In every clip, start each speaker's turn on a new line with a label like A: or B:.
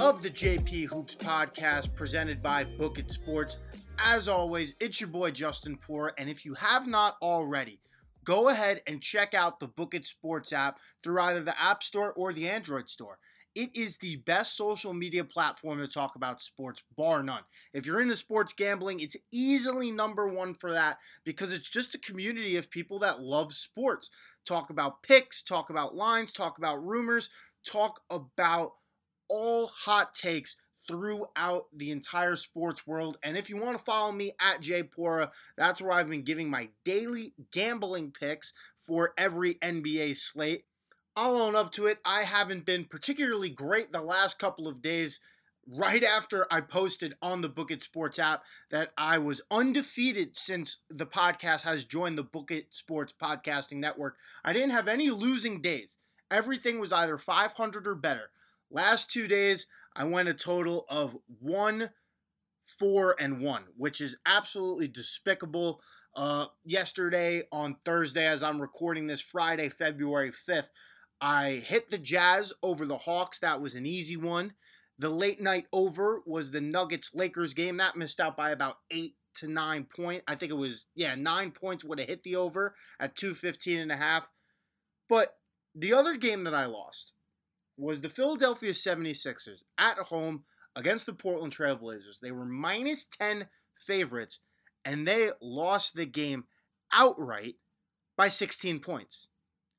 A: of the JP Hoops podcast presented by Book It Sports. As always, it's your boy Justin Poor, and if you have not already, go ahead and check out the Book It Sports app through either the App Store or the Android Store. It is the best social media platform to talk about sports, bar none. If you're into sports gambling, it's easily number one for that because it's just a community of people that love sports. Talk about picks, talk about lines, talk about rumors, talk about all hot takes throughout the entire sports world. And if you want to follow me at JPora, that's where I've been giving my daily gambling picks for every NBA slate. I'll own up to it. I haven't been particularly great the last couple of days. Right after I posted on the Book It Sports app that I was undefeated since the podcast has joined the Book It Sports podcasting network, I didn't have any losing days. Everything was either 500 or better. Last two days, I went a total of one, four, and one, which is absolutely despicable. Uh, yesterday on Thursday, as I'm recording this Friday, February 5th, I hit the Jazz over the Hawks. That was an easy one. The late night over was the Nuggets Lakers game. That missed out by about eight to nine points. I think it was, yeah, nine points would have hit the over at 215 and a half. But the other game that I lost was the Philadelphia 76ers at home against the Portland Trailblazers. They were minus 10 favorites, and they lost the game outright by 16 points.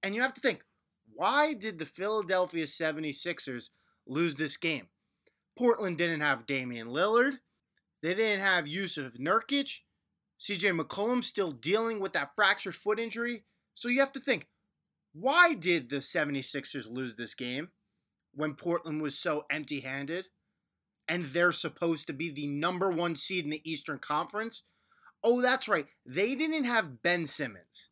A: And you have to think, why did the Philadelphia 76ers lose this game? Portland didn't have Damian Lillard. They didn't have Jusuf Nurkic. CJ McCollum still dealing with that fractured foot injury. So you have to think, why did the 76ers lose this game when Portland was so empty handed? And they're supposed to be the number one seed in the Eastern Conference? Oh, that's right. They didn't have Ben Simmons.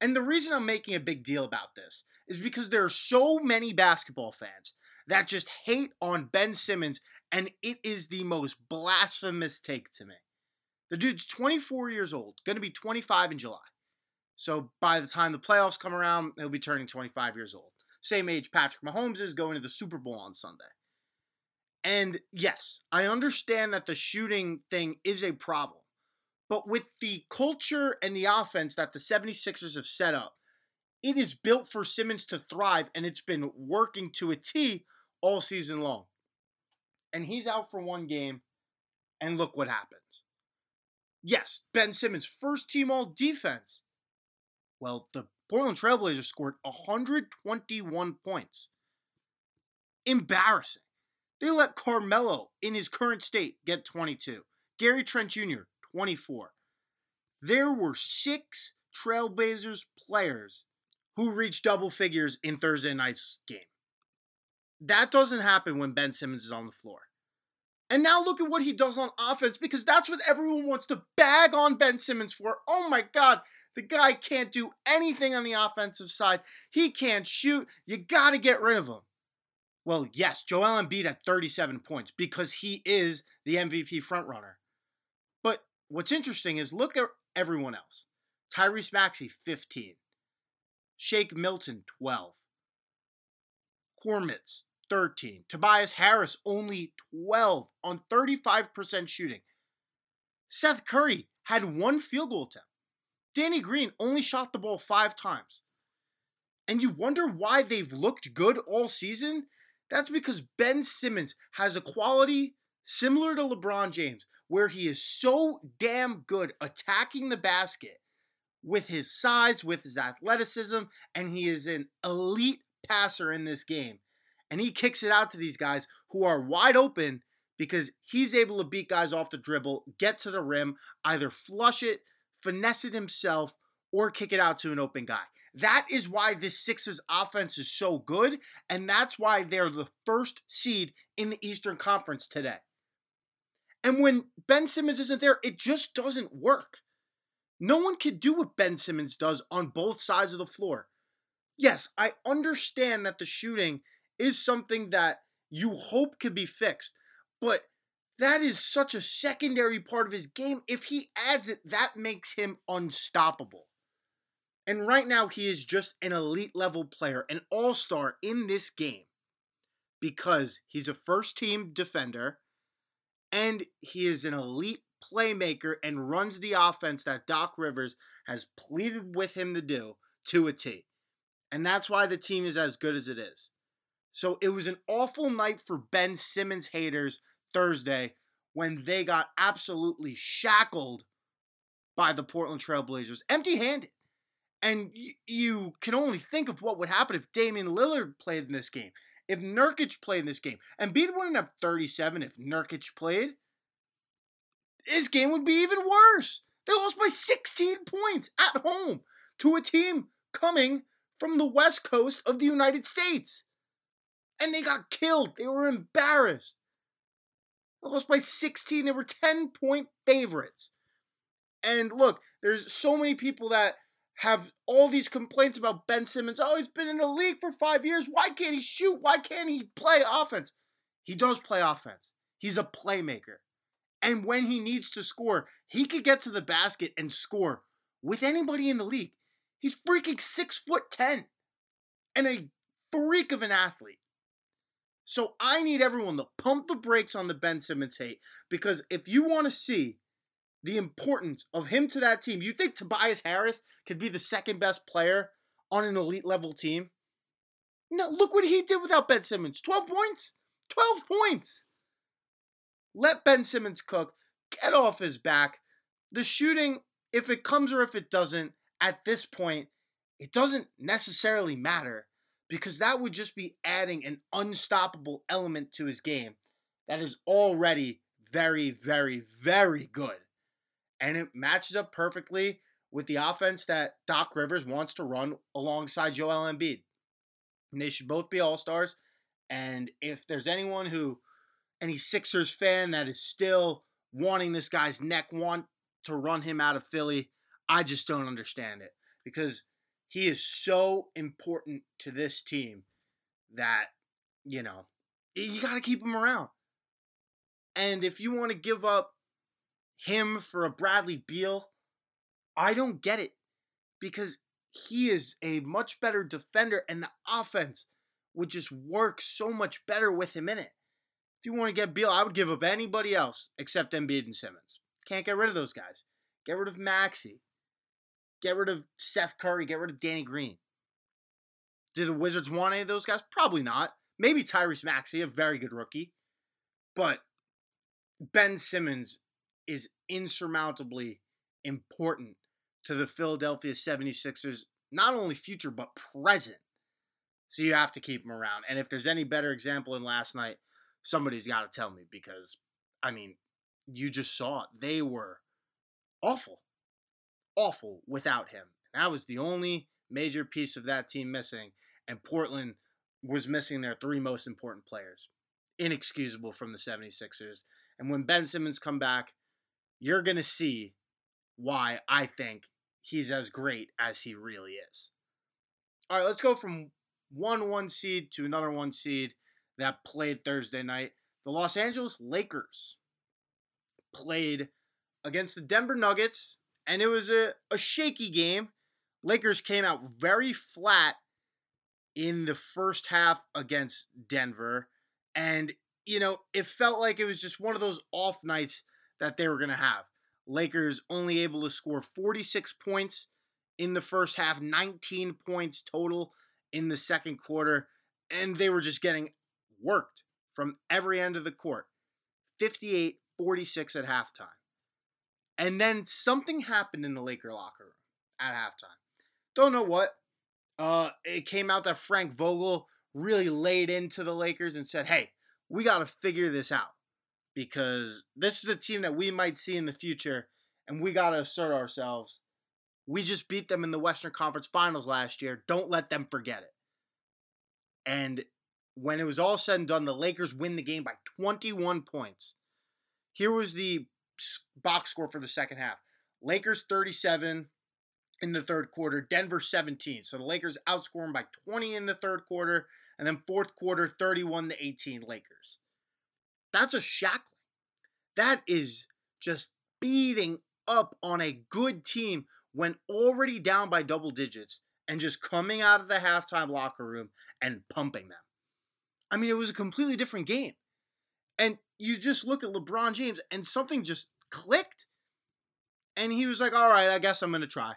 A: And the reason I'm making a big deal about this is because there are so many basketball fans that just hate on Ben Simmons, and it is the most blasphemous take to me. The dude's 24 years old, going to be 25 in July. So by the time the playoffs come around, he'll be turning 25 years old. Same age Patrick Mahomes is going to the Super Bowl on Sunday. And yes, I understand that the shooting thing is a problem. But with the culture and the offense that the 76ers have set up, it is built for Simmons to thrive, and it's been working to a T all season long. And he's out for one game, and look what happens. Yes, Ben Simmons, first team all defense. Well, the Portland Trailblazers scored 121 points. Embarrassing. They let Carmelo, in his current state, get 22. Gary Trent Jr., 24. There were six Trailblazers players who reached double figures in Thursday night's game. That doesn't happen when Ben Simmons is on the floor. And now look at what he does on offense because that's what everyone wants to bag on Ben Simmons for. Oh my God, the guy can't do anything on the offensive side. He can't shoot. You got to get rid of him. Well, yes, Joel Embiid at 37 points because he is the MVP frontrunner. But what's interesting is look at everyone else. Tyrese Maxey, 15. Shake Milton, 12. Korkmaz, 13. Tobias Harris, only 12 on 35% shooting. Seth Curry had one field goal attempt. Danny Green only shot the ball five times. And you wonder why they've looked good all season? That's because Ben Simmons has a quality similar to LeBron James, where he is so damn good attacking the basket with his size, with his athleticism, and he is an elite passer in this game. And he kicks it out to these guys who are wide open because he's able to beat guys off the dribble, get to the rim, either flush it, finesse it himself, or kick it out to an open guy. That is why this Sixers offense is so good, and that's why they're the first seed in the Eastern Conference today. And when Ben Simmons isn't there, it just doesn't work. No one can do what Ben Simmons does on both sides of the floor. Yes, I understand that the shooting is something that you hope could be fixed. But that is such a secondary part of his game. If he adds it, that makes him unstoppable. And right now, he is just an elite level player, an all star in this game because he's a first team defender and he is an elite playmaker and runs the offense that Doc Rivers has pleaded with him to do to a T. And that's why the team is as good as it is. So it was an awful night for Ben Simmons haters Thursday when they got absolutely shackled by the Portland Trailblazers, empty handed. And you can only think of what would happen if Damian Lillard played in this game, if Nurkic played in this game. And Embiid wouldn't have 37 if Nurkic played. This game would be even worse. They lost by 16 points at home to a team coming from the west coast of the United States. And they got killed. They were embarrassed. They lost by 16. They were 10 point favorites. And look, there's so many people that have all these complaints about Ben Simmons. Oh, he's been in the league for five years. Why can't he shoot? Why can't he play offense? He does play offense. He's a playmaker. And when he needs to score, he could get to the basket and score with anybody in the league. He's freaking six foot ten and a freak of an athlete. So I need everyone to pump the brakes on the Ben Simmons hate because if you want to see the importance of him to that team, you think Tobias Harris could be the second best player on an elite level team? No, look what he did without Ben Simmons 12 points. 12 points. Let Ben Simmons cook. Get off his back. The shooting, if it comes or if it doesn't, at this point, it doesn't necessarily matter because that would just be adding an unstoppable element to his game that is already very, very, very good. And it matches up perfectly with the offense that Doc Rivers wants to run alongside Joel Embiid. And they should both be all stars. And if there's anyone who, any Sixers fan that is still wanting this guy's neck, want to run him out of Philly, I just don't understand it. Because he is so important to this team that, you know, you got to keep him around. And if you want to give up him for a Bradley Beal, I don't get it because he is a much better defender and the offense would just work so much better with him in it. If you want to get Beal, I would give up anybody else except Embiid and Simmons. Can't get rid of those guys. Get rid of Maxey. Get rid of Seth Curry. Get rid of Danny Green. Do the Wizards want any of those guys? Probably not. Maybe Tyrese Maxey, a very good rookie. But Ben Simmons is insurmountably important to the Philadelphia 76ers, not only future, but present. So you have to keep him around. And if there's any better example than last night, somebody's got to tell me because, I mean, you just saw it. They were awful awful without him. That was the only major piece of that team missing, and Portland was missing their three most important players. Inexcusable from the 76ers. And when Ben Simmons come back, you're going to see why I think he's as great as he really is. All right, let's go from one one seed to another one seed that played Thursday night. The Los Angeles Lakers played against the Denver Nuggets and it was a, a shaky game. Lakers came out very flat in the first half against Denver. And, you know, it felt like it was just one of those off nights that they were going to have. Lakers only able to score 46 points in the first half, 19 points total in the second quarter. And they were just getting worked from every end of the court 58 46 at halftime. And then something happened in the Laker locker room at halftime. Don't know what. Uh, it came out that Frank Vogel really laid into the Lakers and said, hey, we got to figure this out because this is a team that we might see in the future and we got to assert ourselves. We just beat them in the Western Conference Finals last year. Don't let them forget it. And when it was all said and done, the Lakers win the game by 21 points. Here was the box score for the second half. Lakers 37 in the third quarter, Denver 17. So the Lakers outscore them by 20 in the third quarter, and then fourth quarter 31 to 18 Lakers. That's a shackling. That is just beating up on a good team when already down by double digits and just coming out of the halftime locker room and pumping them. I mean, it was a completely different game. And you just look at LeBron James and something just clicked. And he was like, all right, I guess I'm going to try.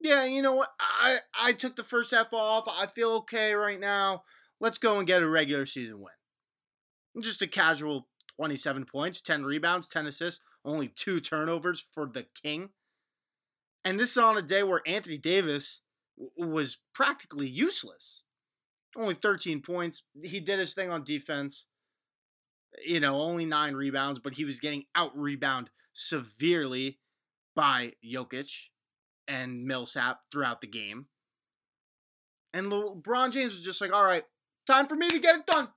A: Yeah, you know what? I, I took the first half off. I feel okay right now. Let's go and get a regular season win. Just a casual 27 points, 10 rebounds, 10 assists, only two turnovers for the King. And this is on a day where Anthony Davis was practically useless. Only 13 points. He did his thing on defense. You know, only nine rebounds, but he was getting out rebound severely by Jokic and Millsap throughout the game. And LeBron James was just like, all right, time for me to get it done.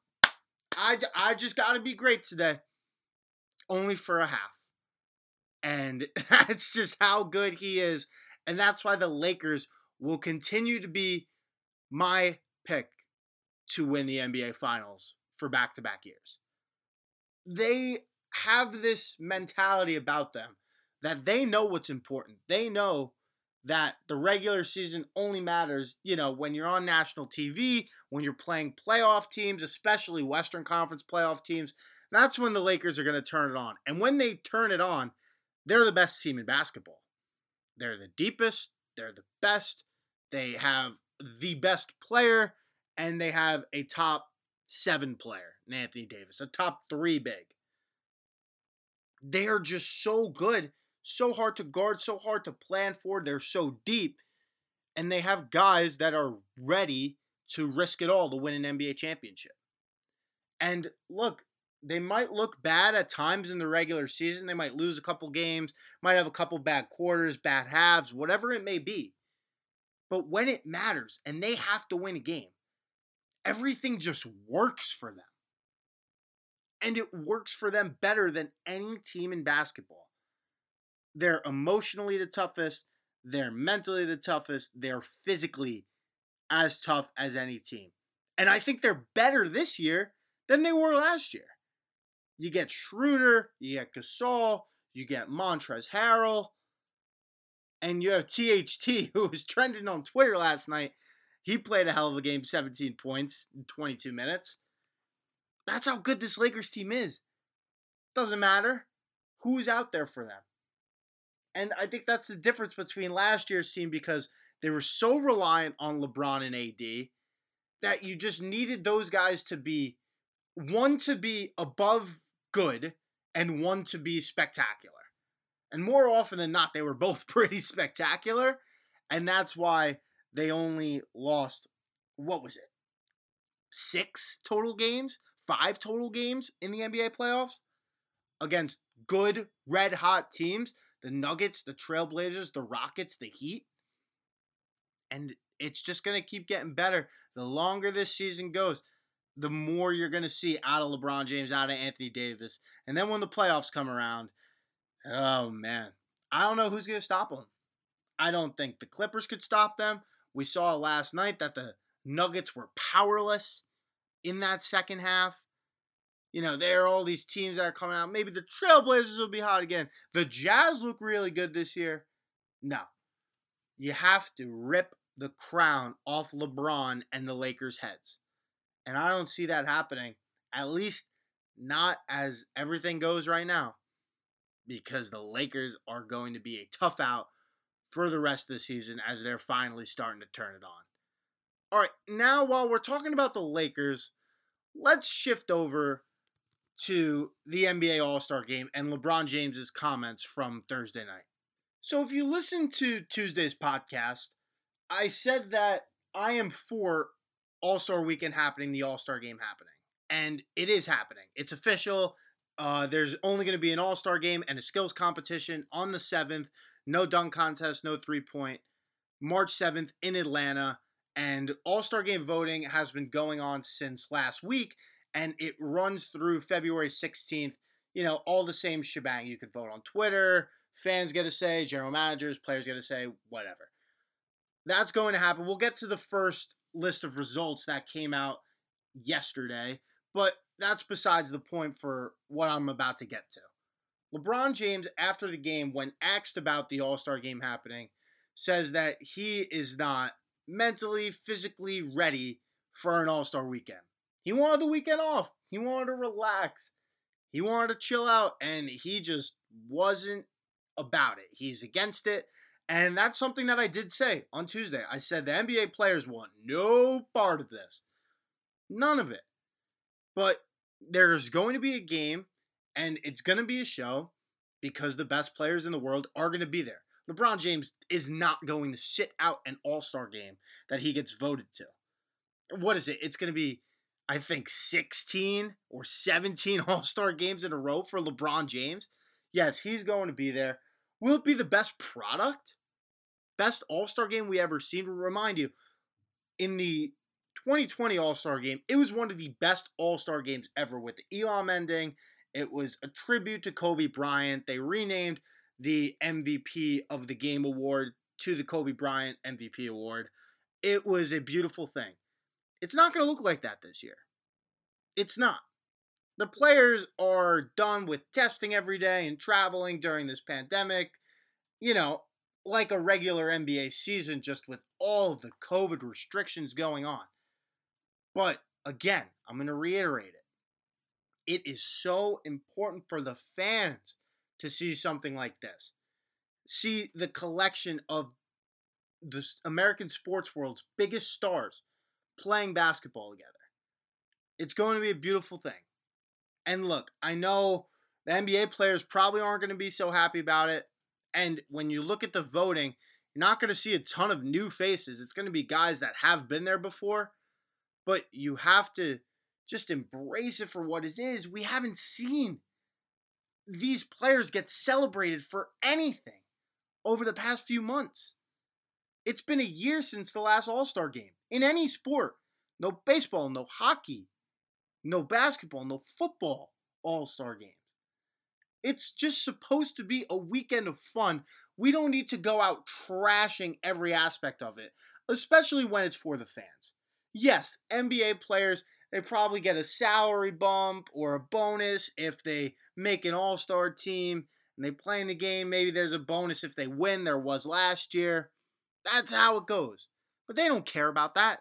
A: I, I just got to be great today. Only for a half. And that's just how good he is. And that's why the Lakers will continue to be my pick to win the NBA Finals for back to back years. They have this mentality about them that they know what's important. They know that the regular season only matters, you know, when you're on national TV, when you're playing playoff teams, especially Western Conference playoff teams. That's when the Lakers are going to turn it on. And when they turn it on, they're the best team in basketball. They're the deepest, they're the best, they have the best player, and they have a top seven player, Anthony Davis, a top three big. They are just so good, so hard to guard, so hard to plan for. They're so deep, and they have guys that are ready to risk it all to win an NBA championship. And look, they might look bad at times in the regular season. They might lose a couple games, might have a couple bad quarters, bad halves, whatever it may be. But when it matters and they have to win a game, everything just works for them. And it works for them better than any team in basketball. They're emotionally the toughest, they're mentally the toughest, they're physically as tough as any team. And I think they're better this year than they were last year. You get Schroeder, you get Gasol, you get Montrezl Harrell, and you have THT, who was trending on Twitter last night. He played a hell of a game, 17 points in 22 minutes. That's how good this Lakers team is. Doesn't matter who's out there for them. And I think that's the difference between last year's team because they were so reliant on LeBron and AD that you just needed those guys to be one to be above good and one to be spectacular. And more often than not, they were both pretty spectacular. And that's why they only lost, what was it? Six total games? Five total games in the NBA playoffs against good, red hot teams the Nuggets, the Trailblazers, the Rockets, the Heat. And it's just going to keep getting better. The longer this season goes, the more you're going to see out of LeBron James, out of Anthony Davis. And then when the playoffs come around, oh man, I don't know who's going to stop them. I don't think the Clippers could stop them. We saw last night that the Nuggets were powerless in that second half. You know, there are all these teams that are coming out. Maybe the Trailblazers will be hot again. The Jazz look really good this year. No. You have to rip the crown off LeBron and the Lakers' heads. And I don't see that happening, at least not as everything goes right now, because the Lakers are going to be a tough out for the rest of the season as they're finally starting to turn it on. All right, now while we're talking about the Lakers, let's shift over to the NBA All Star game and LeBron James's comments from Thursday night. So, if you listen to Tuesday's podcast, I said that I am for all Star Weekend happening, the All Star Game happening, and it is happening. It's official. Uh, there's only going to be an All Star game and a skills competition on the seventh. No dunk contest, no three point. March seventh in Atlanta, and All Star Game voting has been going on since last week, and it runs through February sixteenth. You know, all the same shebang. You could vote on Twitter. Fans get a say. General managers, players get a say. Whatever. That's going to happen. We'll get to the first list of results that came out yesterday, but that's besides the point for what I'm about to get to. LeBron James, after the game, when asked about the All Star game happening, says that he is not mentally, physically ready for an All Star weekend. He wanted the weekend off, he wanted to relax, he wanted to chill out, and he just wasn't about it. He's against it. And that's something that I did say on Tuesday. I said the NBA players want no part of this. None of it. But there's going to be a game and it's going to be a show because the best players in the world are going to be there. LeBron James is not going to sit out an All Star game that he gets voted to. What is it? It's going to be, I think, 16 or 17 All Star games in a row for LeBron James. Yes, he's going to be there. Will it be the best product? Best All Star game we ever seen? Remind you, in the 2020 All Star game, it was one of the best All Star games ever with the Elam ending. It was a tribute to Kobe Bryant. They renamed the MVP of the game award to the Kobe Bryant MVP award. It was a beautiful thing. It's not going to look like that this year. It's not. The players are done with testing every day and traveling during this pandemic. You know, like a regular NBA season, just with all the COVID restrictions going on. But again, I'm going to reiterate it. It is so important for the fans to see something like this. See the collection of the American sports world's biggest stars playing basketball together. It's going to be a beautiful thing. And look, I know the NBA players probably aren't going to be so happy about it. And when you look at the voting, you're not going to see a ton of new faces. It's going to be guys that have been there before, but you have to just embrace it for what it is. We haven't seen these players get celebrated for anything over the past few months. It's been a year since the last All Star game in any sport. No baseball, no hockey, no basketball, no football All Star games. It's just supposed to be a weekend of fun. We don't need to go out trashing every aspect of it, especially when it's for the fans. Yes, NBA players, they probably get a salary bump or a bonus if they make an all star team and they play in the game. Maybe there's a bonus if they win, there was last year. That's how it goes. But they don't care about that.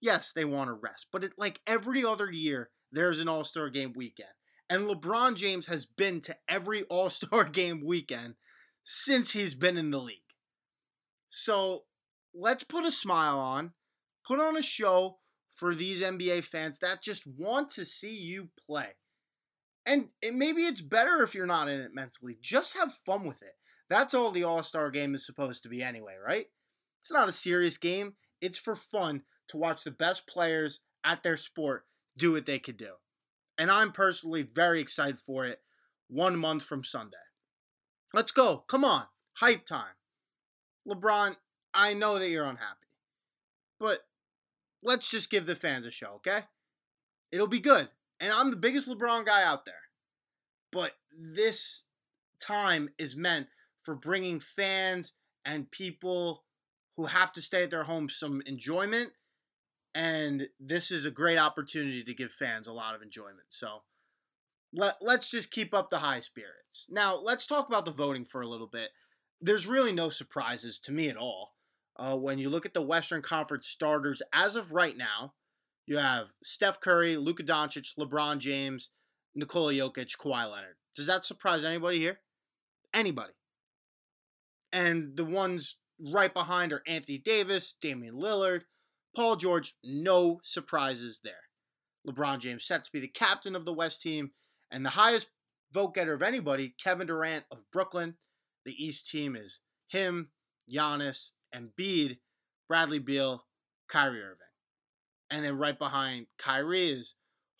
A: Yes, they want to rest, but it, like every other year, there's an all star game weekend. And LeBron James has been to every All Star game weekend since he's been in the league. So let's put a smile on, put on a show for these NBA fans that just want to see you play. And it, maybe it's better if you're not in it mentally. Just have fun with it. That's all the All Star game is supposed to be, anyway, right? It's not a serious game. It's for fun to watch the best players at their sport do what they could do. And I'm personally very excited for it one month from Sunday. Let's go. Come on. Hype time. LeBron, I know that you're unhappy. But let's just give the fans a show, okay? It'll be good. And I'm the biggest LeBron guy out there. But this time is meant for bringing fans and people who have to stay at their homes some enjoyment. And this is a great opportunity to give fans a lot of enjoyment. So let, let's just keep up the high spirits. Now, let's talk about the voting for a little bit. There's really no surprises to me at all. Uh, when you look at the Western Conference starters as of right now, you have Steph Curry, Luka Doncic, LeBron James, Nikola Jokic, Kawhi Leonard. Does that surprise anybody here? Anybody. And the ones right behind are Anthony Davis, Damian Lillard, Paul George. No surprises there. LeBron James set to be the captain of the West team, and the highest vote getter of anybody, Kevin Durant of Brooklyn. The East team is him, Giannis, Embiid, Bradley Beal, Kyrie Irving. And then right behind Kyrie is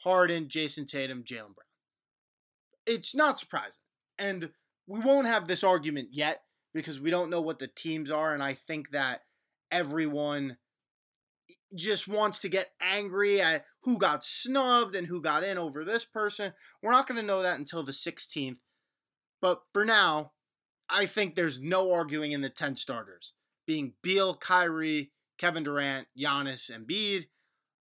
A: Harden, Jayson Tatum, Jaylen Brown. It's not surprising. And we won't have this argument yet because we don't know what the teams are. And I think that everyone just wants to get angry at who got snubbed and who got in over this person. We're not going to know that until the 16th. But for now, I think there's no arguing in the 10 starters being Beal, Kyrie, Kevin Durant, Giannis, Embiid.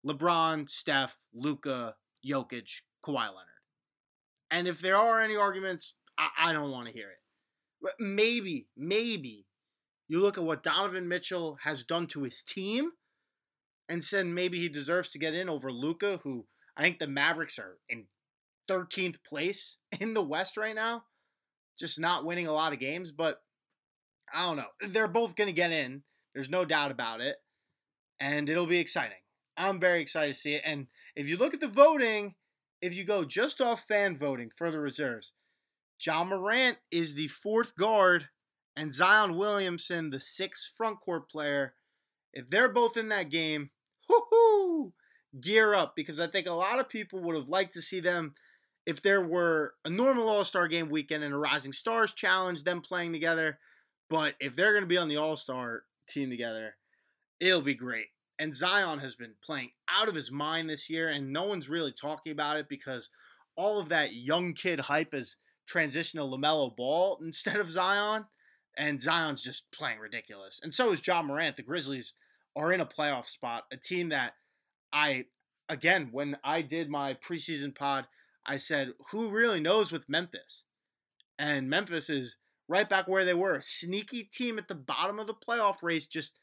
A: LeBron, Steph, Luka, Jokic, Kawhi Leonard. And if there are any arguments, I, I don't want to hear it. But maybe, maybe you look at what Donovan Mitchell has done to his team and said maybe he deserves to get in over Luka, who I think the Mavericks are in 13th place in the West right now, just not winning a lot of games. But I don't know. They're both going to get in. There's no doubt about it. And it'll be exciting. I'm very excited to see it. And if you look at the voting, if you go just off fan voting for the reserves, Ja Morant is the fourth guard and Zion Williamson the sixth front court player. If they're both in that game, whoo gear up because I think a lot of people would have liked to see them if there were a normal All Star game weekend and a Rising Stars challenge, them playing together. But if they're going to be on the All Star team together, it'll be great. And Zion has been playing out of his mind this year, and no one's really talking about it because all of that young kid hype has transitioned to LaMelo Ball instead of Zion. And Zion's just playing ridiculous. And so is Ja Morant. The Grizzlies are in a playoff spot, a team that I, again, when I did my preseason pod, I said, who really knows with Memphis? And Memphis is right back where they were. A sneaky team at the bottom of the playoff race, just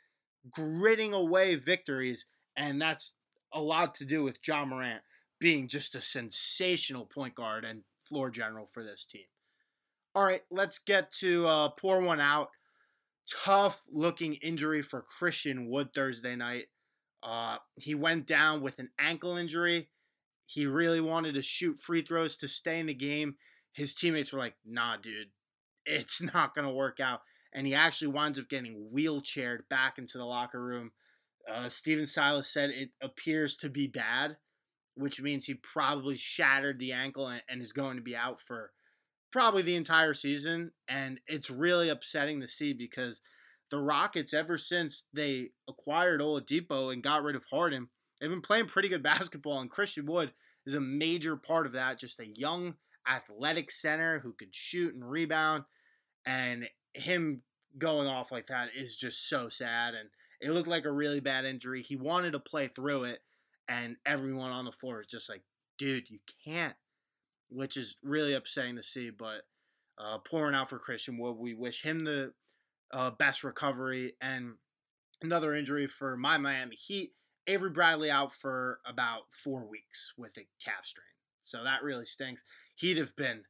A: gritting away victories. And that's a lot to do with Ja Morant being just a sensational point guard and floor general for this team. All right, let's get to uh, pour one out. Tough looking injury for Christian Wood Thursday night. Uh, he went down with an ankle injury. He really wanted to shoot free throws to stay in the game. His teammates were like, nah, dude, it's not going to work out. And he actually winds up getting wheelchaired back into the locker room. Uh, Stephen Silas said it appears to be bad, which means he probably shattered the ankle and, and is going to be out for probably the entire season. And it's really upsetting to see because the Rockets, ever since they acquired Oladipo and got rid of Harden, they've been playing pretty good basketball. And Christian Wood is a major part of that. Just a young, athletic center who could shoot and rebound. And him going off like that is just so sad. And it looked like a really bad injury. He wanted to play through it. And everyone on the floor is just like, dude, you can't which is really upsetting to see. But uh, pouring out for Christian Wood, we wish him the uh, best recovery. And another injury for my Miami Heat, Avery Bradley out for about four weeks with a calf strain. So that really stinks. He'd have been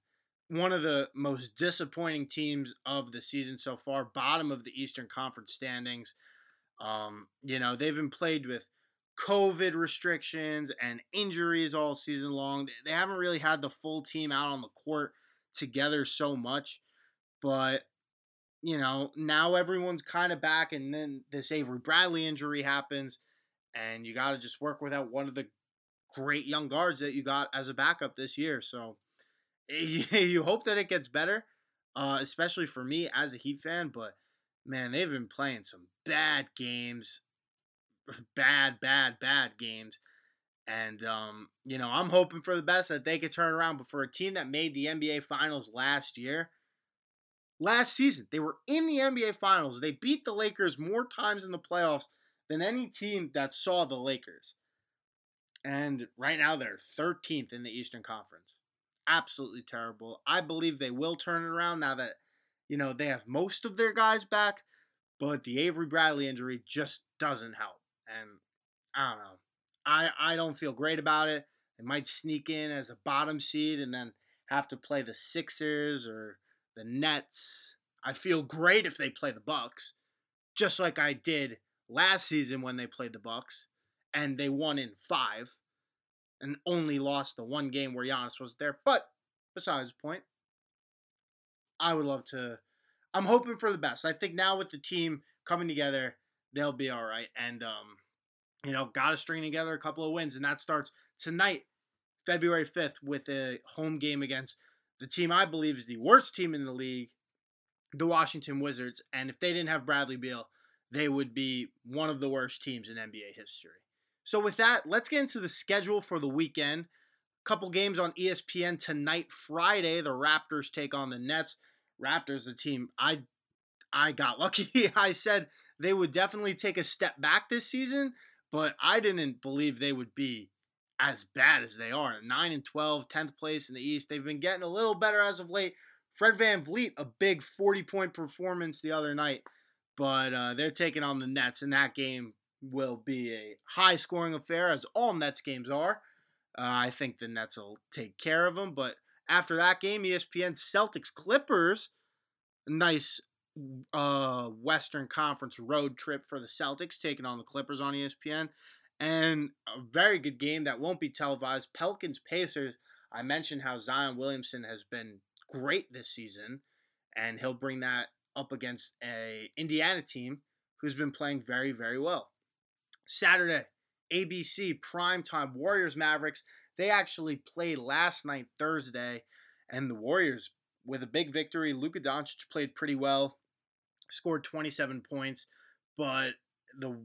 A: one of the most disappointing teams of the season so far, bottom of the Eastern Conference standings. Um, you know, they've been played with COVID restrictions and injuries all season long. They haven't really had the full team out on the court together so much. But, you know, now everyone's kind of back, and then this Avery Bradley injury happens, and you got to just work without one of the great young guards that you got as a backup this year. So you hope that it gets better, uh, especially for me as a Heat fan. But, man, they've been playing some bad games bad, bad, bad games. And, um, you know, I'm hoping for the best that they could turn around. But for a team that made the NBA Finals last year, last season, they were in the NBA Finals. They beat the Lakers more times in the playoffs than any team that saw the Lakers. And right now, they're 13th in the Eastern Conference. Absolutely terrible. I believe they will turn it around now that, you know, they have most of their guys back. But the Avery Bradley injury just doesn't help and I don't know. I I don't feel great about it. They might sneak in as a bottom seed and then have to play the Sixers or the Nets. I feel great if they play the Bucks, just like I did last season when they played the Bucks and they won in 5 and only lost the one game where Giannis was there. But besides the point, I would love to I'm hoping for the best. I think now with the team coming together, they'll be all right. And um, you know, got to string together a couple of wins, and that starts tonight, February fifth, with a home game against the team I believe is the worst team in the league, the Washington Wizards. And if they didn't have Bradley Beal, they would be one of the worst teams in NBA history. So with that, let's get into the schedule for the weekend. Couple games on ESPN tonight, Friday. The Raptors take on the Nets. Raptors, the team I I got lucky. I said they would definitely take a step back this season, but I didn't believe they would be as bad as they are. 9 and 12, 10th place in the East. They've been getting a little better as of late. Fred VanVleet, a big 40 point performance the other night, but uh, they're taking on the Nets, in that game will be a high scoring affair, as all Nets games are. Uh, I think the Nets will take care of them, but after that game, ESPN Celtics Clippers, nice uh, Western Conference road trip for the Celtics, taking on the Clippers on ESPN. And a very good game that won't be televised. Pelicans Pacers. I mentioned how Zion Williamson has been great this season, and he'll bring that up against a Indiana team who's been playing very, very well. Saturday, ABC primetime Warriors Mavericks. They actually played last night, Thursday, and the Warriors with a big victory. Luka Doncic played pretty well, scored 27 points, but the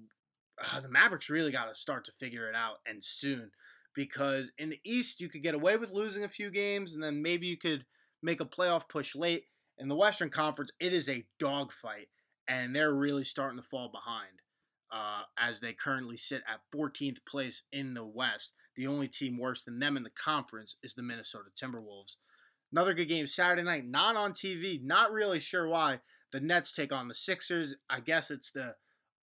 A: uh, the Mavericks really got to start to figure it out and soon because in the East you could get away with losing a few games and then maybe you could make a playoff push late. In the Western Conference, it is a dogfight, and they're really starting to fall behind uh, as they currently sit at 14th place in the West. The only team worse than them in the conference is the Minnesota Timberwolves. Another good game Saturday night, not on TV. Not really sure why. The Nets take on the Sixers. I guess it's the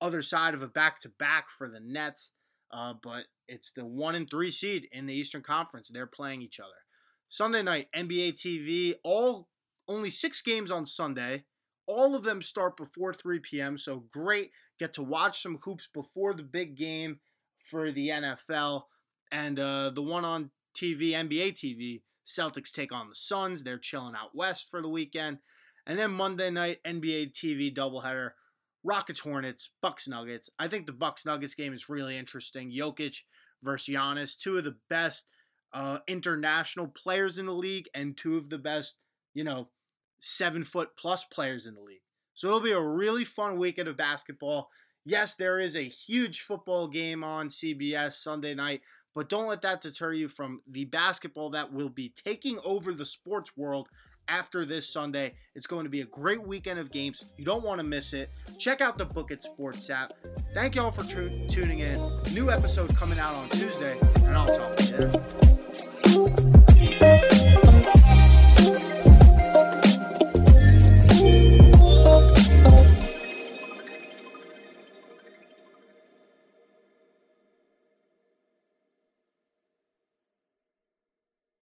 A: other side of a back to back for the Nets, uh, but it's the one and three seed in the Eastern Conference. They're playing each other. Sunday night, NBA TV, all only six games on Sunday. All of them start before 3 p.m. So great. Get to watch some hoops before the big game for the NFL. And uh, the one on TV, NBA TV, Celtics take on the Suns. They're chilling out west for the weekend. And then Monday night, NBA TV doubleheader. Rockets Hornets, Bucks Nuggets. I think the Bucks Nuggets game is really interesting. Jokic versus Giannis, two of the best uh, international players in the league and two of the best, you know, seven foot plus players in the league. So it'll be a really fun weekend of basketball. Yes, there is a huge football game on CBS Sunday night, but don't let that deter you from the basketball that will be taking over the sports world after this Sunday. It's going to be a great weekend of games. You don't want to miss it. Check out the Book It Sports app. Thank you all for tu- tuning in. New episode coming out on Tuesday, and I'll talk to you.